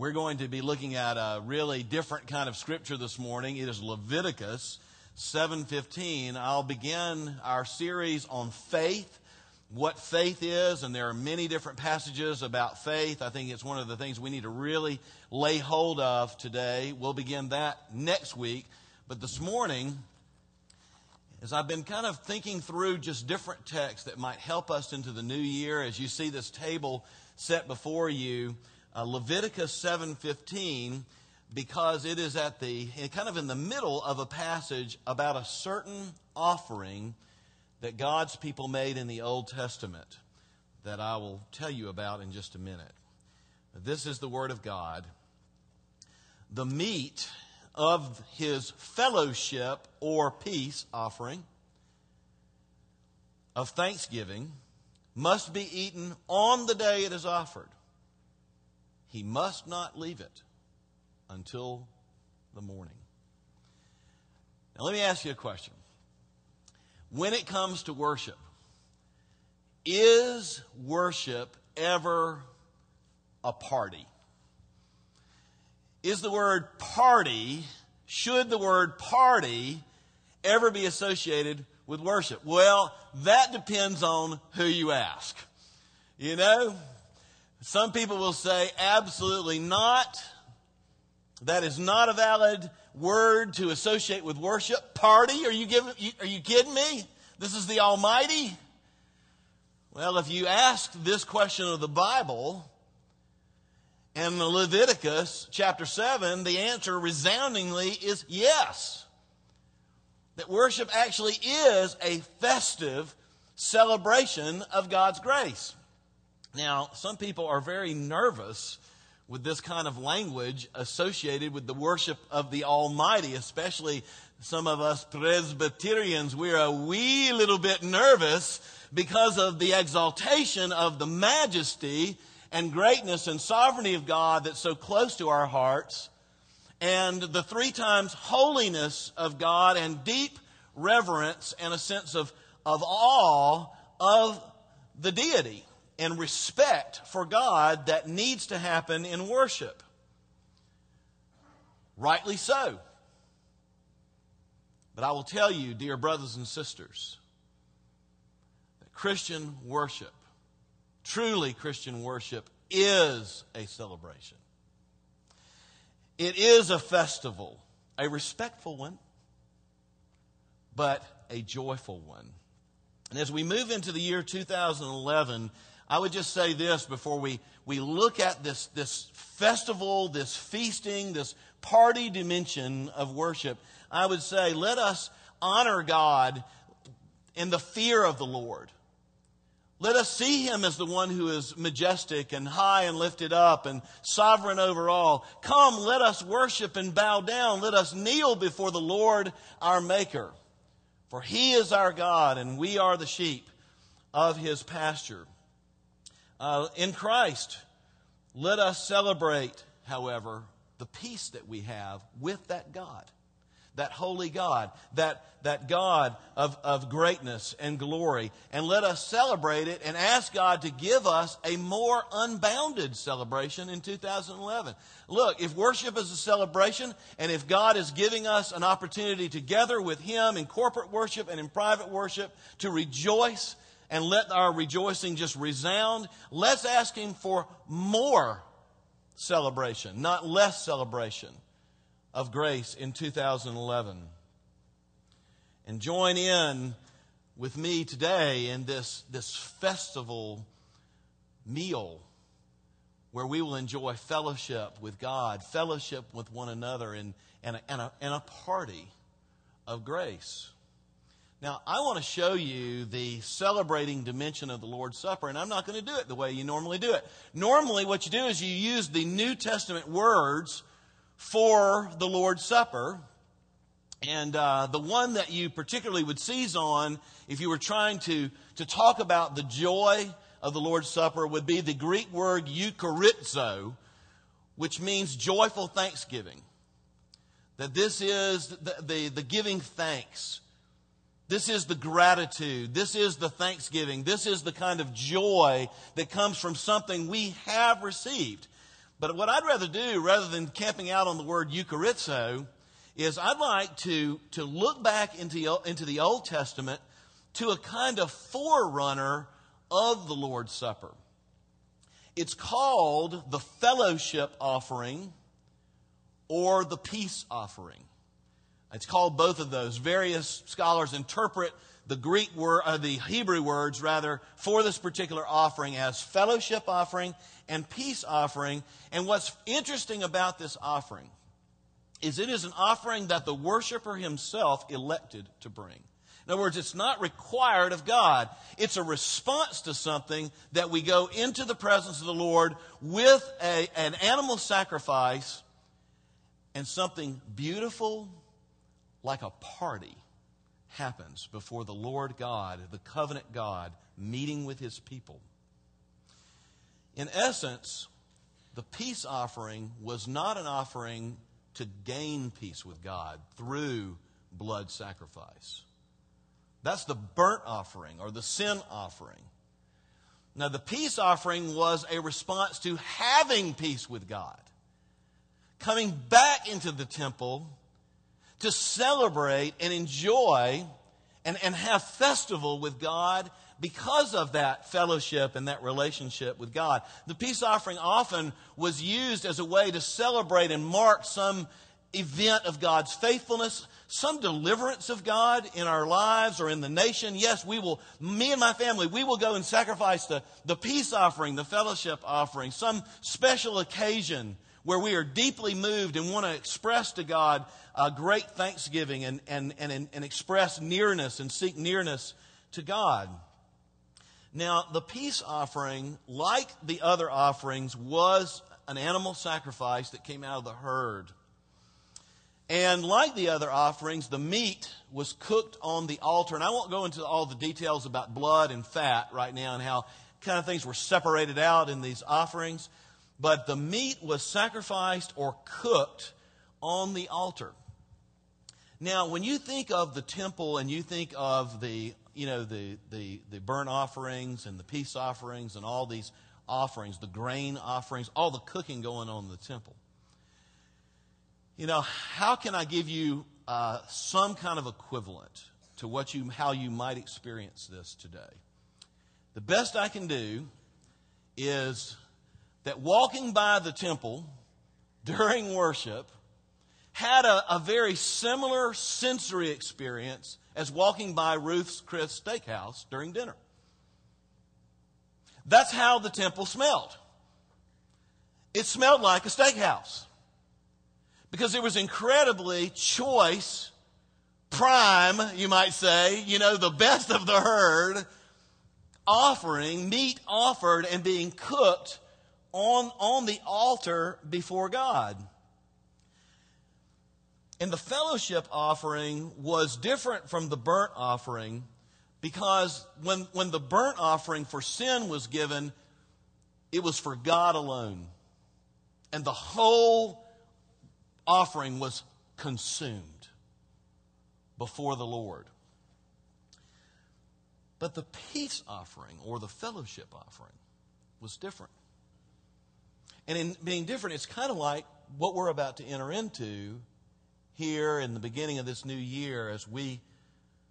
We're going to be looking at a really different kind of scripture this morning. It is Leviticus 7:15. I'll begin our series on faith, what faith is, and there are many different passages about faith. I think it's one of the things we need to really lay hold of today. We'll begin that next week, but this morning as I've been kind of thinking through just different texts that might help us into the new year as you see this table set before you, uh, Leviticus 7:15 because it is at the kind of in the middle of a passage about a certain offering that God's people made in the Old Testament that I will tell you about in just a minute. This is the word of God. The meat of his fellowship or peace offering of thanksgiving must be eaten on the day it is offered he must not leave it until the morning. Now, let me ask you a question. When it comes to worship, is worship ever a party? Is the word party, should the word party ever be associated with worship? Well, that depends on who you ask. You know, some people will say, absolutely not. That is not a valid word to associate with worship. Party? Are you, giving, are you kidding me? This is the Almighty? Well, if you ask this question of the Bible and Leviticus chapter 7, the answer resoundingly is yes. That worship actually is a festive celebration of God's grace. Now, some people are very nervous with this kind of language associated with the worship of the Almighty, especially some of us Presbyterians. We're a wee little bit nervous because of the exaltation of the majesty and greatness and sovereignty of God that's so close to our hearts, and the three times holiness of God and deep reverence and a sense of, of awe of the deity and respect for God that needs to happen in worship. Rightly so. But I will tell you, dear brothers and sisters, that Christian worship, truly Christian worship, is a celebration. It is a festival, a respectful one, but a joyful one. And as we move into the year 2011, I would just say this before we, we look at this, this festival, this feasting, this party dimension of worship. I would say, let us honor God in the fear of the Lord. Let us see him as the one who is majestic and high and lifted up and sovereign over all. Come, let us worship and bow down. Let us kneel before the Lord our Maker. For he is our God and we are the sheep of his pasture. Uh, in Christ, let us celebrate, however, the peace that we have with that God, that holy God, that, that God of, of greatness and glory. And let us celebrate it and ask God to give us a more unbounded celebration in 2011. Look, if worship is a celebration, and if God is giving us an opportunity together with Him in corporate worship and in private worship to rejoice and let our rejoicing just resound. Let's ask Him for more celebration, not less celebration of grace in 2011. And join in with me today in this, this festival meal where we will enjoy fellowship with God, fellowship with one another, and, and, a, and, a, and a party of grace. Now, I want to show you the celebrating dimension of the Lord's Supper, and I'm not going to do it the way you normally do it. Normally, what you do is you use the New Testament words for the Lord's Supper. And uh, the one that you particularly would seize on if you were trying to, to talk about the joy of the Lord's Supper would be the Greek word eucharizo, which means joyful thanksgiving. That this is the, the, the giving thanks this is the gratitude. This is the thanksgiving. This is the kind of joy that comes from something we have received. But what I'd rather do, rather than camping out on the word Eucharizo, is I'd like to, to look back into, into the Old Testament to a kind of forerunner of the Lord's Supper. It's called the fellowship offering or the peace offering. It's called both of those. Various scholars interpret the Greek word, uh, the Hebrew words rather, for this particular offering as fellowship offering and peace offering. And what's interesting about this offering is it is an offering that the worshiper himself elected to bring. In other words, it's not required of God. It's a response to something that we go into the presence of the Lord with a, an animal sacrifice and something beautiful like a party happens before the Lord God, the covenant God, meeting with his people. In essence, the peace offering was not an offering to gain peace with God through blood sacrifice. That's the burnt offering or the sin offering. Now, the peace offering was a response to having peace with God, coming back into the temple to celebrate and enjoy and, and have festival with God because of that fellowship and that relationship with God. The peace offering often was used as a way to celebrate and mark some event of God's faithfulness, some deliverance of God in our lives or in the nation. Yes, we will, me and my family, we will go and sacrifice the, the peace offering, the fellowship offering, some special occasion where we are deeply moved and want to express to God a great thanksgiving and, and, and, and express nearness and seek nearness to God. Now, the peace offering, like the other offerings, was an animal sacrifice that came out of the herd. And like the other offerings, the meat was cooked on the altar. And I won't go into all the details about blood and fat right now and how kind of things were separated out in these offerings. But the meat was sacrificed or cooked on the altar. Now, when you think of the temple and you think of the, you know, the, the, the burnt offerings and the peace offerings and all these offerings, the grain offerings, all the cooking going on in the temple, you know, how can I give you uh, some kind of equivalent to what you, how you might experience this today? The best I can do is that walking by the temple during worship had a, a very similar sensory experience as walking by Ruth's Chris Steakhouse during dinner. That's how the temple smelled. It smelled like a steakhouse because it was incredibly choice, prime, you might say, you know, the best of the herd offering, meat offered and being cooked on, on the altar before God. And the fellowship offering was different from the burnt offering because when, when the burnt offering for sin was given, it was for God alone. And the whole offering was consumed before the Lord. But the peace offering or the fellowship offering was different. And in being different, it's kind of like what we're about to enter into here in the beginning of this new year as we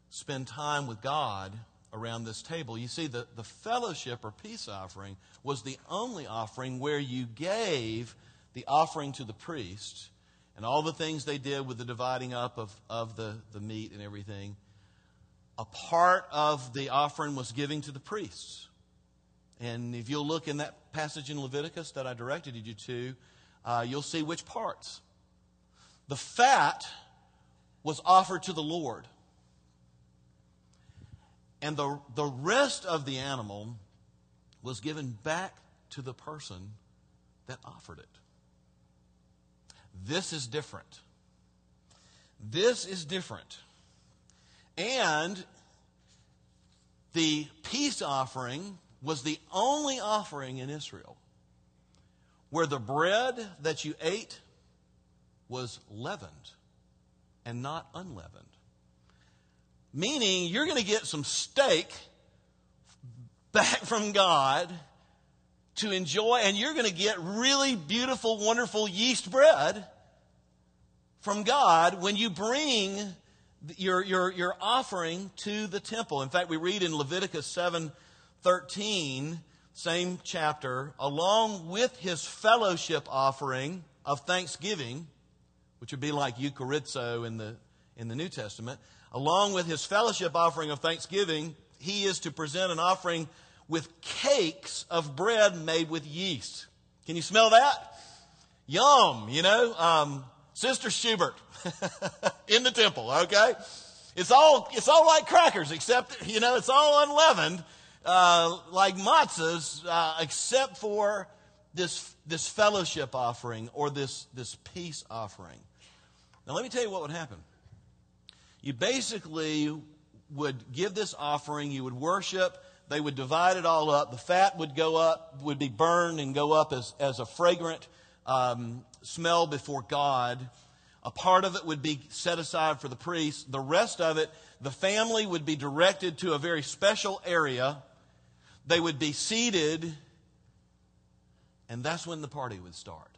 spend time with God around this table. You see, the, the fellowship or peace offering was the only offering where you gave the offering to the priest and all the things they did with the dividing up of, of the, the meat and everything. A part of the offering was giving to the priests. And if you'll look in that passage in Leviticus that I directed you to, uh, you'll see which parts. The fat was offered to the Lord. And the, the rest of the animal was given back to the person that offered it. This is different. This is different. And the peace offering was the only offering in Israel where the bread that you ate was leavened and not unleavened. Meaning, you're going to get some steak back from God to enjoy, and you're going to get really beautiful, wonderful yeast bread from God when you bring your, your, your offering to the temple. In fact, we read in Leviticus 7 13, same chapter, along with his fellowship offering of thanksgiving, which would be like eucharizo in the, in the New Testament, along with his fellowship offering of thanksgiving, he is to present an offering with cakes of bread made with yeast. Can you smell that? Yum, you know? Um, Sister Schubert in the temple, okay? It's all, it's all like crackers, except, you know, it's all unleavened, uh, like matzahs, uh, except for this, this fellowship offering or this, this peace offering. Now, let me tell you what would happen. You basically would give this offering, you would worship, they would divide it all up. The fat would go up, would be burned and go up as, as a fragrant um, smell before God. A part of it would be set aside for the priest. The rest of it, the family would be directed to a very special area. They would be seated, and that's when the party would start.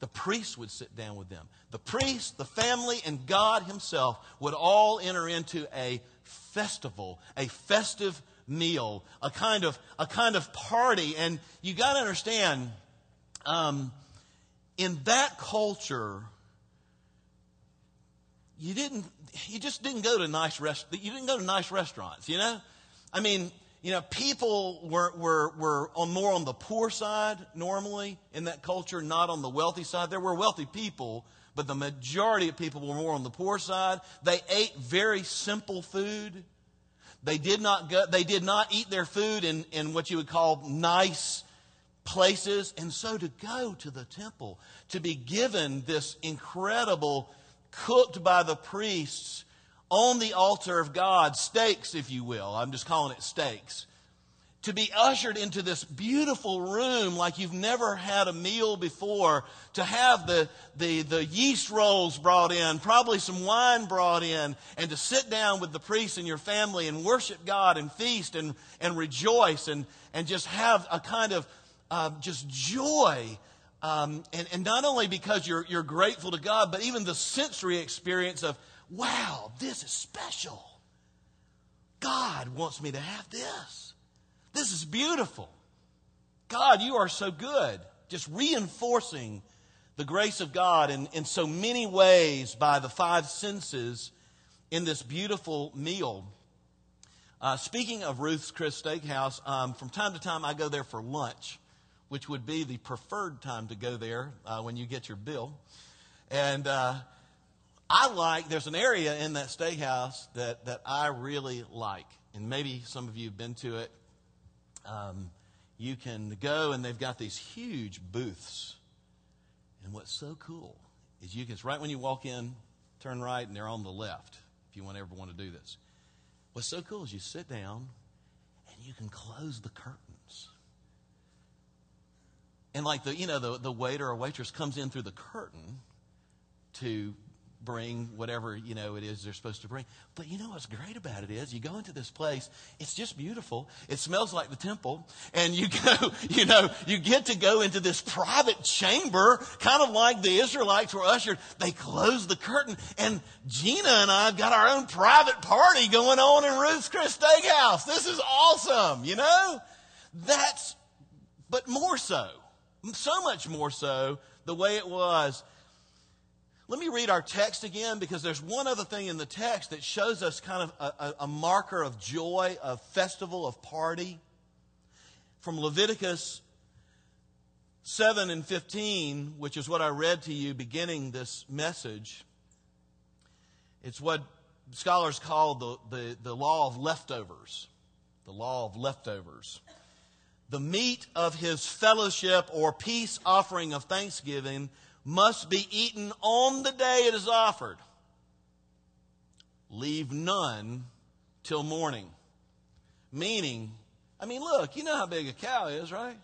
The priest would sit down with them. The priest, the family, and God Himself would all enter into a festival, a festive meal, a kind of, a kind of party. And you got to understand, um, in that culture, you didn't, you just didn't go to nice rest, you didn't go to nice restaurants, you know? I mean, you know, people were, were, were on more on the poor side normally in that culture, not on the wealthy side. There were wealthy people, but the majority of people were more on the poor side. They ate very simple food. They did not go, they did not eat their food in, in what you would call nice places. And so to go to the temple, to be given this incredible, cooked by the priests on the altar of God, steaks, if you will. I'm just calling it steaks to be ushered into this beautiful room like you've never had a meal before, to have the, the, the yeast rolls brought in, probably some wine brought in, and to sit down with the priest and your family and worship God and feast and, and rejoice and, and just have a kind of uh, just joy. Um, and, and not only because you're, you're grateful to God, but even the sensory experience of, wow, this is special. God wants me to have this. This is beautiful. God, you are so good. Just reinforcing the grace of God in, in so many ways by the five senses in this beautiful meal. Uh, speaking of Ruth's Chris Steakhouse, um, from time to time I go there for lunch, which would be the preferred time to go there uh, when you get your bill. And uh, I like, there's an area in that steakhouse that, that I really like. And maybe some of you have been to it um, you can go and they've got these huge booths. And what's so cool is you can, it's right when you walk in, turn right, and they're on the left if you want ever want to do this. What's so cool is you sit down and you can close the curtains. And like the, you know, the, the waiter or waitress comes in through the curtain to bring whatever you know it is they're supposed to bring. But you know what's great about it is you go into this place it's just beautiful. It smells like the temple. And you go you know you get to go into this private chamber kind of like the israelites were ushered. They close the curtain and gina and i've got our own private party going on in ruth's chris steakhouse. This is awesome you know? That's but more so so much more so the way it was let me read our text again because there's one other thing in the text that shows us kind of a, a, marker of joy, of festival, of party. From Leviticus 7 and 15, which is what I read to you beginning this message. It's what scholars call the, the, the law of leftovers. The law of leftovers. The meat of his fellowship or peace offering of thanksgiving must be eaten on the day it is offered. Leave none till morning. Meaning, I mean, look, you know how big a cow is, right?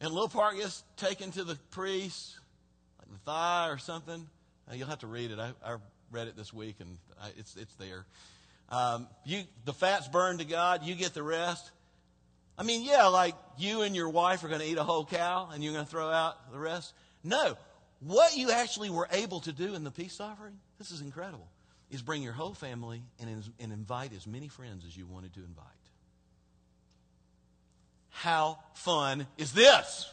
And little part gets taken to the priest, like the thigh or something. Now, you'll have to read it. I, I read it this week, and I, it's, it's there. Um, you, the fat's burned to God. You get the rest. I mean, yeah, like you and your wife are going to eat a whole cow and you're going to throw out the rest. No. What you actually were able to do in the peace offering, this is incredible, is bring your whole family and, and invite as many friends as you wanted to invite. How fun is this?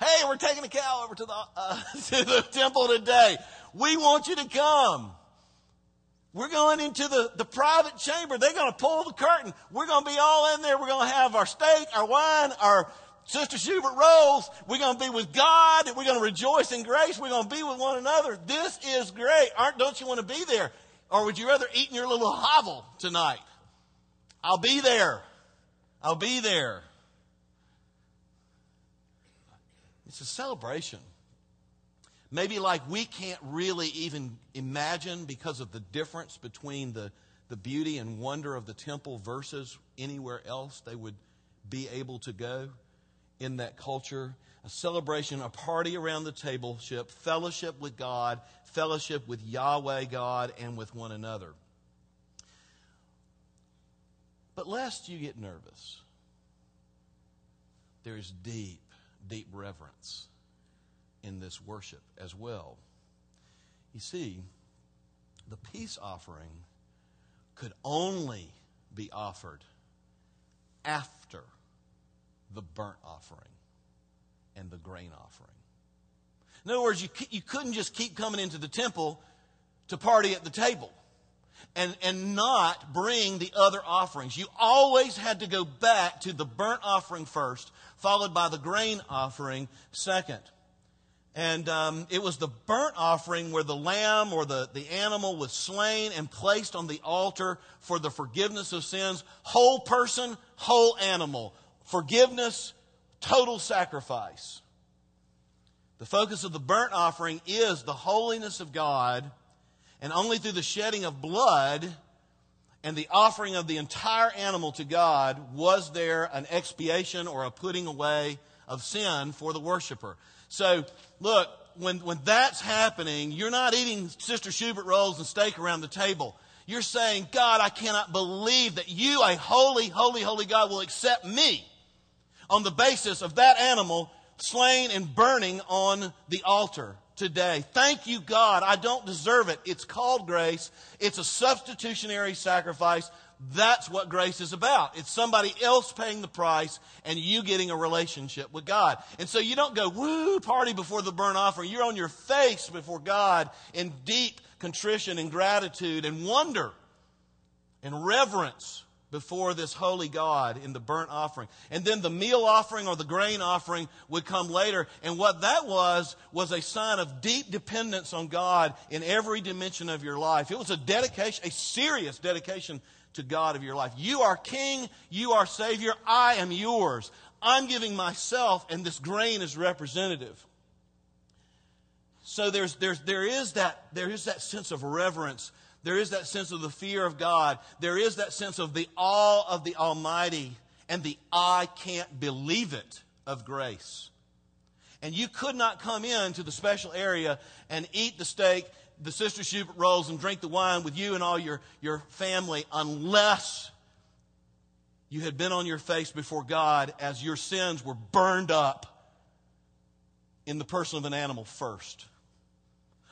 Hey, we're taking a cow over to the, uh, to the temple today. We want you to come. We're going into the, the private chamber. They're going to pull the curtain. We're going to be all in there. We're going to have our steak, our wine, our Sister Schubert rolls. We're going to be with God. We're going to rejoice in grace. We're going to be with one another. This is great. Aren't, don't you want to be there? Or would you rather eat in your little hovel tonight? I'll be there. I'll be there. It's a celebration. Maybe like we can't really even imagine because of the difference between the, the beauty and wonder of the temple versus anywhere else they would be able to go in that culture. A celebration, a party around the table, fellowship with God, fellowship with Yahweh God and with one another. But lest you get nervous, there is deep deep reverence in this worship as well. You see, the peace offering could only be offered after the burnt offering and the grain offering. In other words, you, you couldn't just keep coming into the temple to party at the table and, and not bring the other offerings. You always had to go back to the burnt offering first, followed by the grain offering second. And um, it was the burnt offering where the lamb or the, the animal was slain and placed on the altar for the forgiveness of sins. Whole person, whole animal. Forgiveness, total sacrifice. The focus of the burnt offering is the holiness of God and only through the shedding of blood and the offering of the entire animal to God was there an expiation or a putting away of sin for the worshiper. So, look, when, when that's happening, you're not eating Sister Schubert rolls and steak around the table. You're saying, God, I cannot believe that you, a holy, holy, holy God, will accept me on the basis of that animal slain and burning on the altar today. Thank you, God. I don't deserve it. It's called grace. It's a substitutionary sacrifice. That's what grace is about. It's somebody else paying the price and you getting a relationship with God. And so you don't go, woo, party before the burnt offering. You're on your face before God in deep contrition and gratitude and wonder and reverence before this holy God in the burnt offering. And then the meal offering or the grain offering would come later. And what that was, was a sign of deep dependence on God in every dimension of your life. It was a dedication, a serious dedication to God of your life. You are King, you are Savior, I am yours. I'm giving myself, and this grain is representative. So there's, there's, there, is that, there is that sense of reverence there is that sense of the fear of God. There is that sense of the awe of the Almighty and the I can't believe it of grace. And you could not come into the special area and eat the steak, the Sister Schubert rolls, and drink the wine with you and all your, your family unless you had been on your face before God as your sins were burned up in the person of an animal first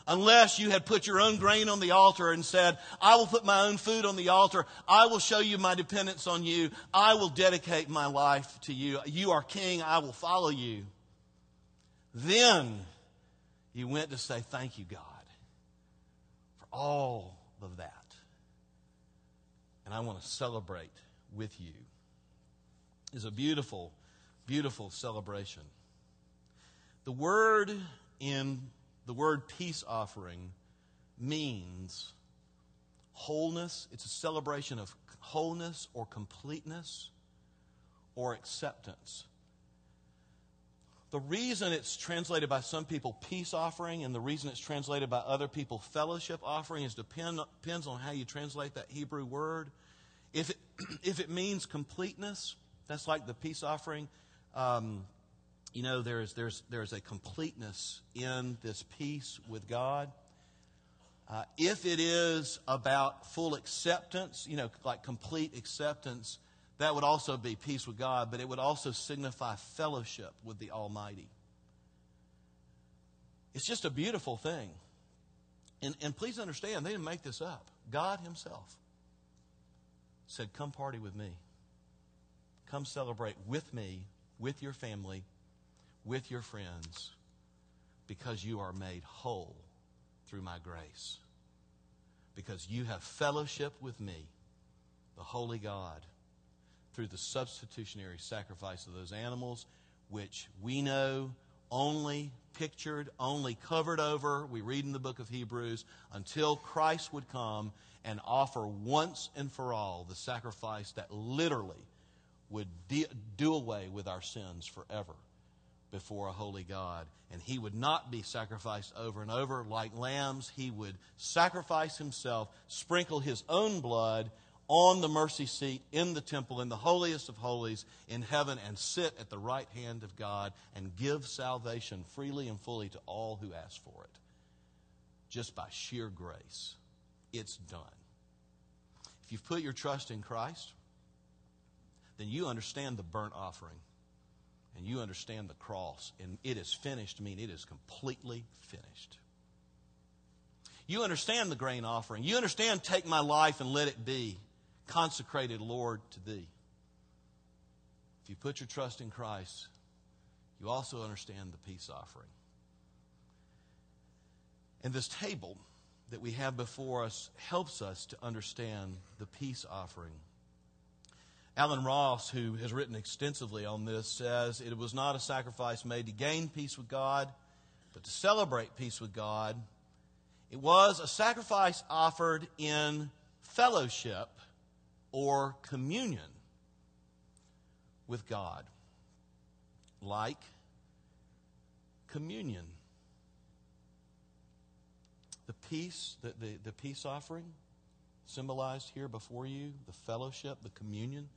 unless you had put your own grain on the altar and said, I will put my own food on the altar. I will show you my dependence on you. I will dedicate my life to you. You are king. I will follow you. Then you went to say, Thank you, God, for all of that. And I want to celebrate with you. It's a beautiful, beautiful celebration. The word in the word peace offering means wholeness. It's a celebration of wholeness or completeness or acceptance. The reason it's translated by some people peace offering and the reason it's translated by other people fellowship offering is depend, depends on how you translate that Hebrew word. If it, if it means completeness, that's like the peace offering. Um, you know, there's, there's, there's a completeness in this peace with God. Uh, if it is about full acceptance, you know, like complete acceptance, that would also be peace with God, but it would also signify fellowship with the Almighty. It's just a beautiful thing. And, and please understand, they didn't make this up. God Himself said, Come party with me. Come celebrate with me, with your family, with your friends, because you are made whole through my grace. Because you have fellowship with me, the Holy God, through the substitutionary sacrifice of those animals, which we know only pictured, only covered over, we read in the book of Hebrews, until Christ would come and offer once and for all the sacrifice that literally would de- do away with our sins forever before a holy God. And he would not be sacrificed over and over like lambs. He would sacrifice himself, sprinkle his own blood on the mercy seat in the temple, in the holiest of holies in heaven, and sit at the right hand of God and give salvation freely and fully to all who ask for it. Just by sheer grace. It's done. If you've put your trust in Christ, then you understand the burnt offering and you understand the cross. And it is finished, mean it is completely finished. You understand the grain offering. You understand take my life and let it be consecrated, Lord, to thee. If you put your trust in Christ, you also understand the peace offering. And this table that we have before us helps us to understand the peace offering. Allen Ross, who has written extensively on this, says it was not a sacrifice made to gain peace with God, but to celebrate peace with God. It was a sacrifice offered in fellowship or communion with God, like communion. The peace, the, the, the peace offering symbolized here before you, the fellowship, the communion.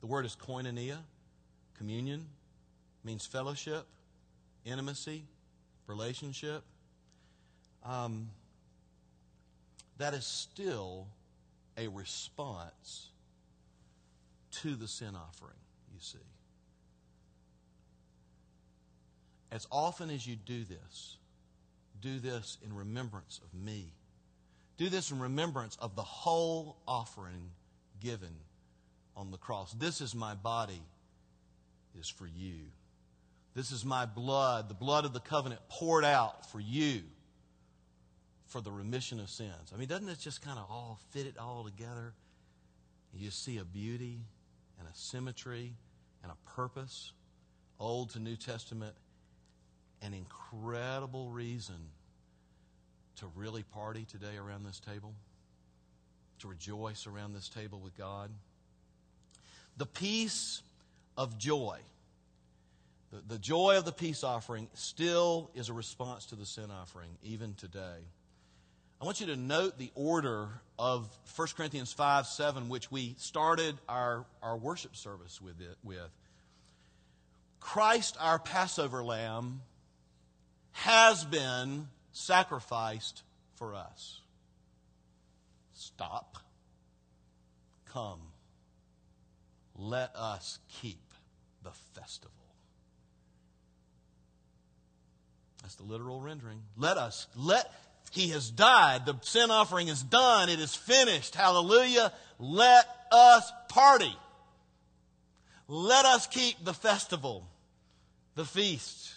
The word is koinonia. Communion means fellowship, intimacy, relationship. Um, that is still a response to the sin offering, you see. As often as you do this, do this in remembrance of me. Do this in remembrance of the whole offering given on the cross. This is my body, is for you. This is my blood, the blood of the covenant poured out for you for the remission of sins. I mean, doesn't it just kind of all fit it all together? You see a beauty and a symmetry and a purpose, Old to New Testament, an incredible reason to really party today around this table, to rejoice around this table with God. The peace of joy, the, the joy of the peace offering, still is a response to the sin offering, even today. I want you to note the order of 1 Corinthians 5 7, which we started our, our worship service with, it, with. Christ, our Passover lamb, has been sacrificed for us. Stop. Come. Let us keep the festival. That's the literal rendering. Let us, let, he has died. The sin offering is done. It is finished. Hallelujah. Let us party. Let us keep the festival, the feast.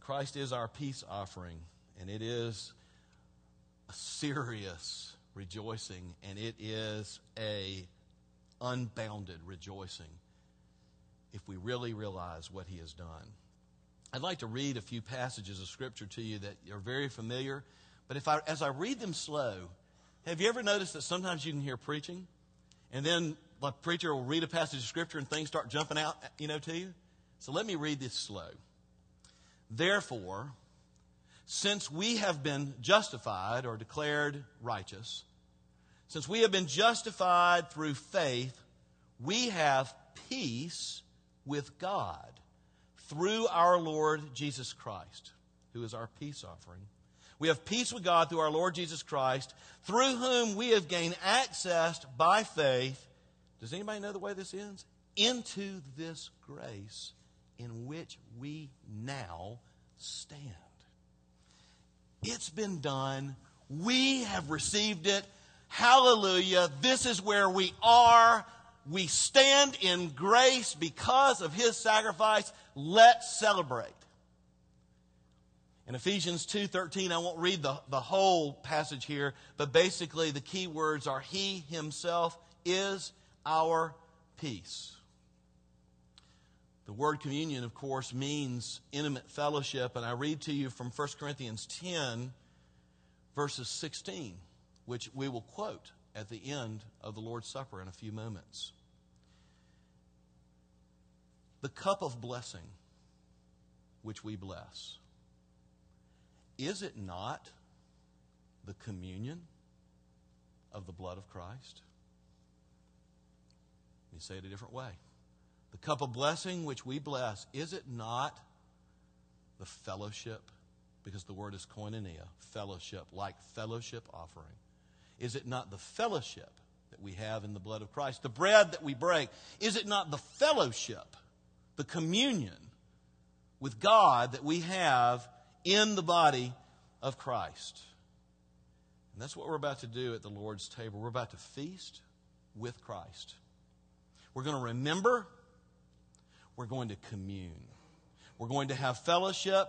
Christ is our peace offering, and it is a serious rejoicing, and it is a unbounded rejoicing if we really realize what he has done. I'd like to read a few passages of Scripture to you that are very familiar. But if I, as I read them slow, have you ever noticed that sometimes you can hear preaching, and then the preacher will read a passage of Scripture and things start jumping out, you know, to you? So let me read this slow. Therefore, since we have been justified or declared righteous, since we have been justified through faith, we have peace with God through our Lord Jesus Christ, who is our peace offering. We have peace with God through our Lord Jesus Christ, through whom we have gained access by faith. Does anybody know the way this ends? Into this grace in which we now stand. It's been done. We have received it. Hallelujah. This is where we are. We stand in grace because of his sacrifice. Let's celebrate. In Ephesians 2:13, I won't read the, the whole passage here, but basically the key words are He Himself is our peace. The word communion, of course, means intimate fellowship, and I read to you from 1 Corinthians 10, verses 16, which we will quote at the end of the Lord's Supper in a few moments. The cup of blessing which we bless is it not the communion of the blood of Christ? Let me say it a different way. Cup of blessing which we bless, is it not the fellowship? Because the word is koinonia, fellowship, like fellowship offering. Is it not the fellowship that we have in the blood of Christ? The bread that we break, is it not the fellowship, the communion with God that we have in the body of Christ. And that's what we're about to do at the Lord's table. We're about to feast with Christ. We're going to remember, we're going to commune. We're going to have fellowship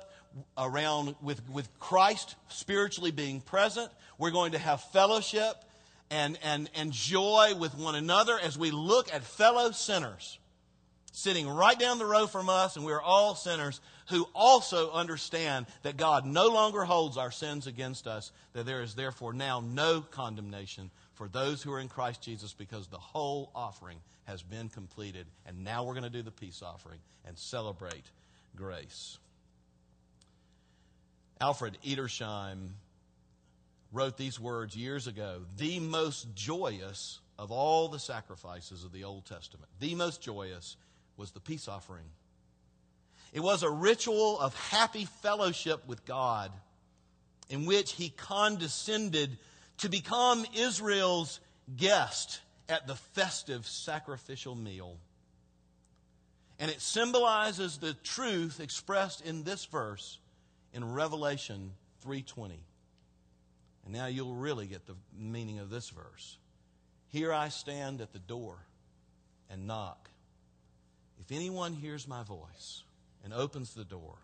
around with, with Christ spiritually being present. We're going to have fellowship and, and, and joy with one another as we look at fellow sinners sitting right down the row from us, and we are all sinners who also understand that God no longer holds our sins against us, that there is therefore now no condemnation for those who are in Christ Jesus because the whole offering has been completed. And now we're going to do the peace offering and celebrate grace. Alfred Edersheim wrote these words years ago The most joyous of all the sacrifices of the Old Testament, the most joyous was the peace offering. It was a ritual of happy fellowship with God in which he condescended to become Israel's guest at the festive sacrificial meal. And it symbolizes the truth expressed in this verse in Revelation 3:20. And now you'll really get the meaning of this verse. Here I stand at the door and knock. If anyone hears my voice and opens the door,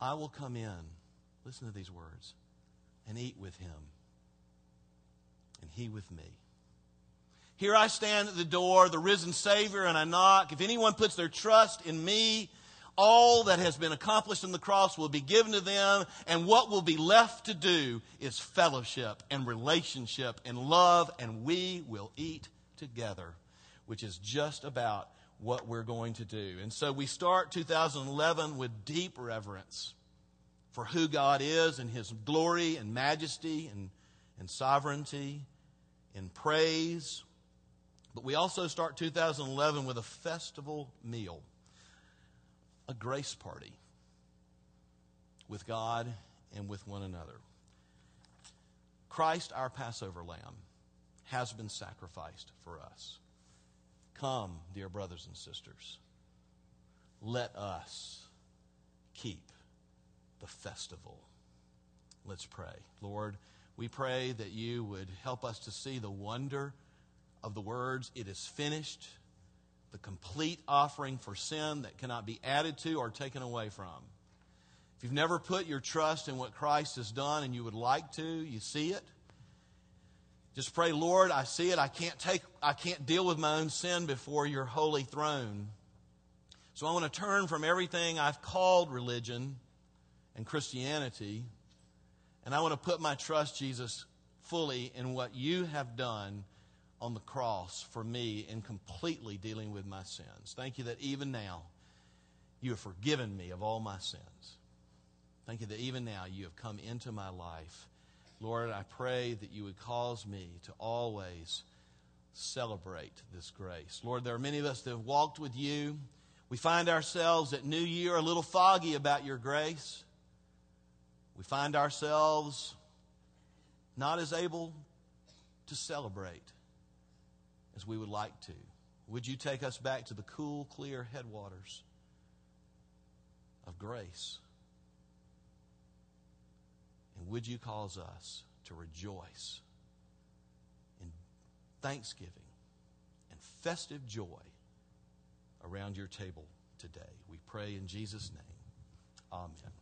I will come in, listen to these words, and eat with him, and he with me. Here I stand at the door, the risen Savior, and I knock. If anyone puts their trust in me, all that has been accomplished on the cross will be given to them, and what will be left to do is fellowship and relationship and love, and we will eat together, which is just about what we're going to do. And so we start 2011 with deep reverence for who God is and His glory and majesty and, and sovereignty in praise. But we also start 2011 with a festival meal, a grace party with God and with one another. Christ, our Passover lamb, has been sacrificed for us. Come, dear brothers and sisters, let us keep the festival. Let's pray. Lord, we pray that you would help us to see the wonder of the words, It is finished, the complete offering for sin that cannot be added to or taken away from. If you've never put your trust in what Christ has done and you would like to, you see it. Just pray, Lord, I see it. I can't take, I can't deal with my own sin before your holy throne. So I want to turn from everything I've called religion and Christianity, and I want to put my trust, Jesus, fully in what you have done on the cross for me in completely dealing with my sins. Thank you that even now you have forgiven me of all my sins. Thank you that even now you have come into my life Lord, I pray that you would cause me to always celebrate this grace. Lord, there are many of us that have walked with you. We find ourselves at New Year a little foggy about your grace. We find ourselves not as able to celebrate as we would like to. Would you take us back to the cool, clear headwaters of grace? And would you cause us to rejoice in thanksgiving and festive joy around your table today? We pray in Jesus' name. Amen.